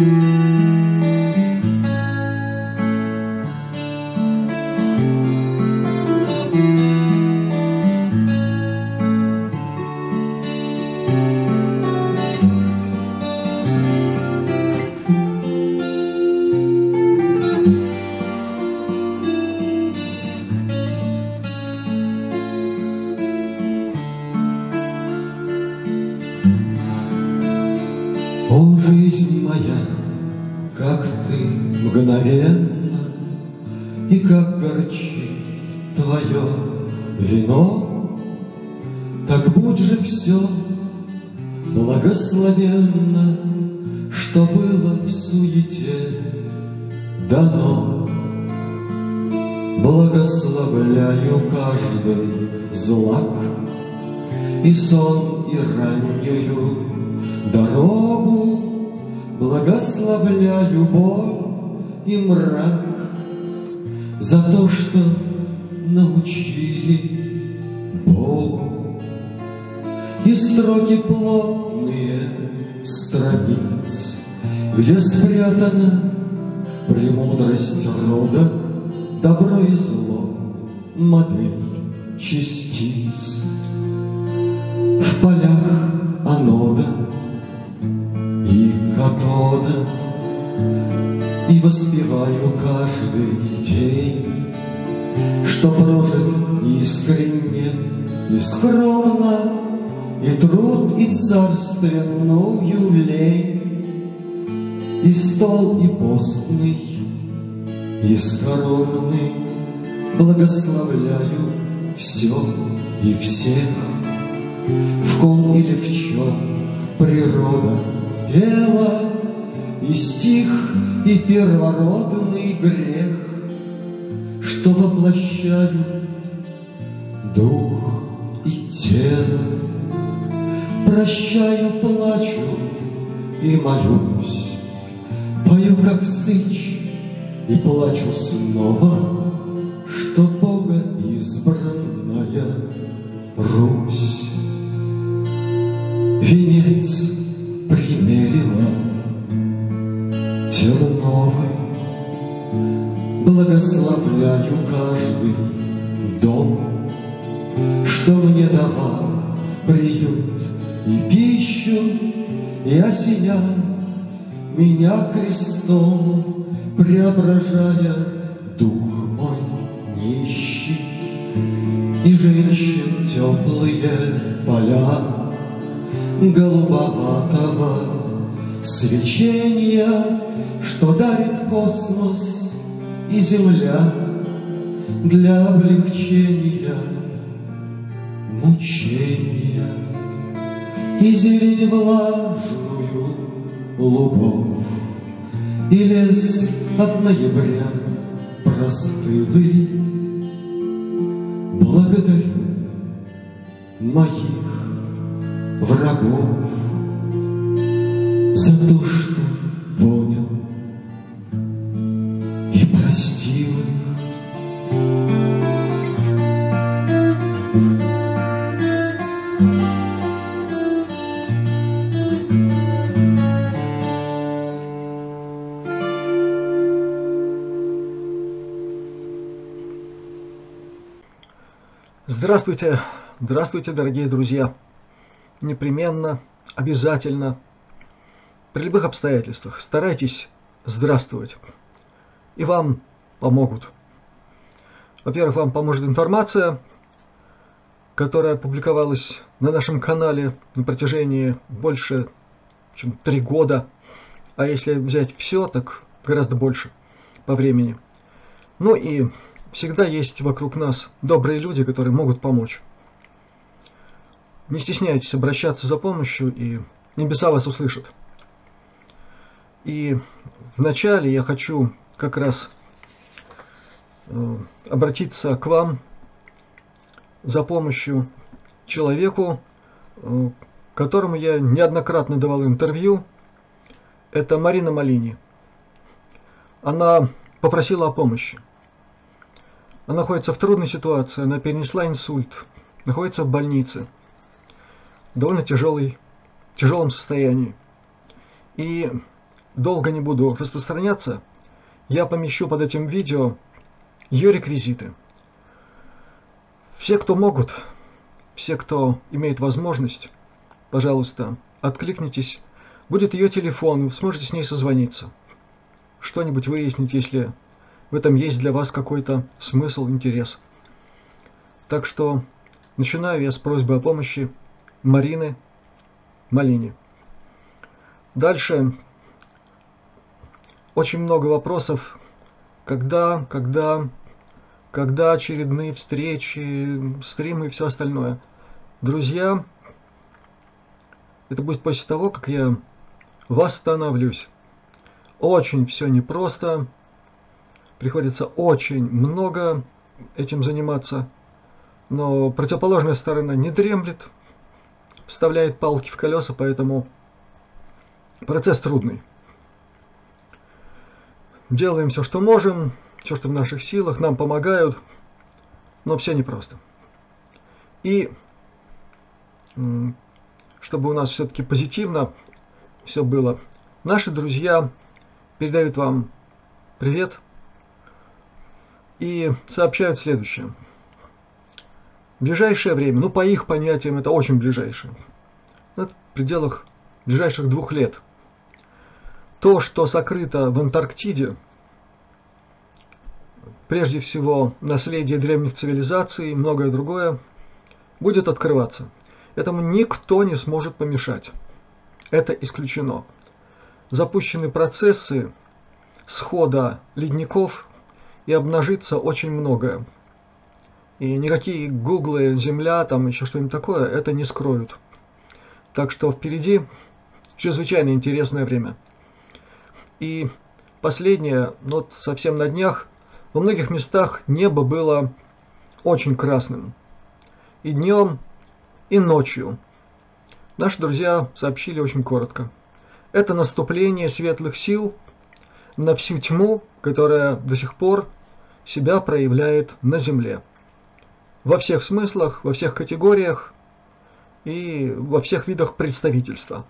Oh, я, как ты мгновенно, И как горчит твое вино, Так будь же все благословенно, Что было в суете дано. Благословляю каждый злак, И сон, и раннюю дорогу, Благословляю Бог и мрак За то, что научили Богу. И строки плотные страниц, Где спрятана премудрость рода, Добро и зло, модель частиц. водопровода И воспеваю каждый день Что прожит искренне и скромно И труд, и царственную лень И стол, и постный, и скоромный Благословляю все и всех В ком или в чем природа пела и стих, и первородный грех, Что воплощали дух и тело. Прощаю, плачу и молюсь, Пою, как сыч, и плачу снова, Что Бога избранная Русь. знаю каждый дом, Что мне давал приют и пищу, И осенял меня крестом, Преображая дух мой нищий. И женщин теплые поля Голубоватого свечения, Что дарит космос и земля для облегчения мучения. И зелень влажную лугов, И лес от ноября простылый. Благодарю моих врагов за то, что понял Здравствуйте, здравствуйте, дорогие друзья. Непременно, обязательно, при любых обстоятельствах старайтесь здравствовать. И вам помогут. Во-первых, вам поможет информация, которая публиковалась на нашем канале на протяжении больше, чем три года. А если взять все, так гораздо больше по времени. Ну и Всегда есть вокруг нас добрые люди, которые могут помочь. Не стесняйтесь обращаться за помощью, и небеса вас услышат. И вначале я хочу как раз э, обратиться к вам за помощью человеку, э, которому я неоднократно давал интервью. Это Марина Малини. Она попросила о помощи. Она находится в трудной ситуации, она перенесла инсульт, находится в больнице, в довольно тяжелой, тяжелом состоянии. И долго не буду распространяться, я помещу под этим видео ее реквизиты. Все, кто могут, все, кто имеет возможность, пожалуйста, откликнитесь. Будет ее телефон, вы сможете с ней созвониться. Что-нибудь выяснить, если в этом есть для вас какой-то смысл, интерес. Так что начинаю я с просьбы о помощи Марины Малини. Дальше очень много вопросов, когда, когда, когда очередные встречи, стримы и все остальное. Друзья, это будет после того, как я восстановлюсь. Очень все непросто, приходится очень много этим заниматься, но противоположная сторона не дремлет, вставляет палки в колеса, поэтому процесс трудный. Делаем все, что можем, все, что в наших силах, нам помогают, но все непросто. И чтобы у нас все-таки позитивно все было, наши друзья передают вам привет и сообщают следующее. В ближайшее время, ну по их понятиям это очень ближайшее, в пределах ближайших двух лет – то, что сокрыто в Антарктиде, прежде всего наследие древних цивилизаций и многое другое, будет открываться. Этому никто не сможет помешать. Это исключено. Запущены процессы схода ледников и обнажится очень многое. И никакие гуглы, земля, там еще что-нибудь такое, это не скроют. Так что впереди чрезвычайно интересное время. И последнее, вот совсем на днях, во многих местах небо было очень красным. И днем, и ночью. Наши друзья сообщили очень коротко. Это наступление светлых сил на всю тьму, которая до сих пор себя проявляет на Земле. Во всех смыслах, во всех категориях и во всех видах представительства.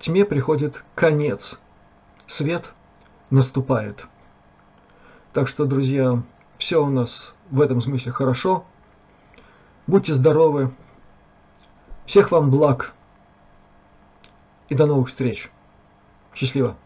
Тьме приходит конец – свет наступает. Так что, друзья, все у нас в этом смысле хорошо. Будьте здоровы. Всех вам благ. И до новых встреч. Счастливо.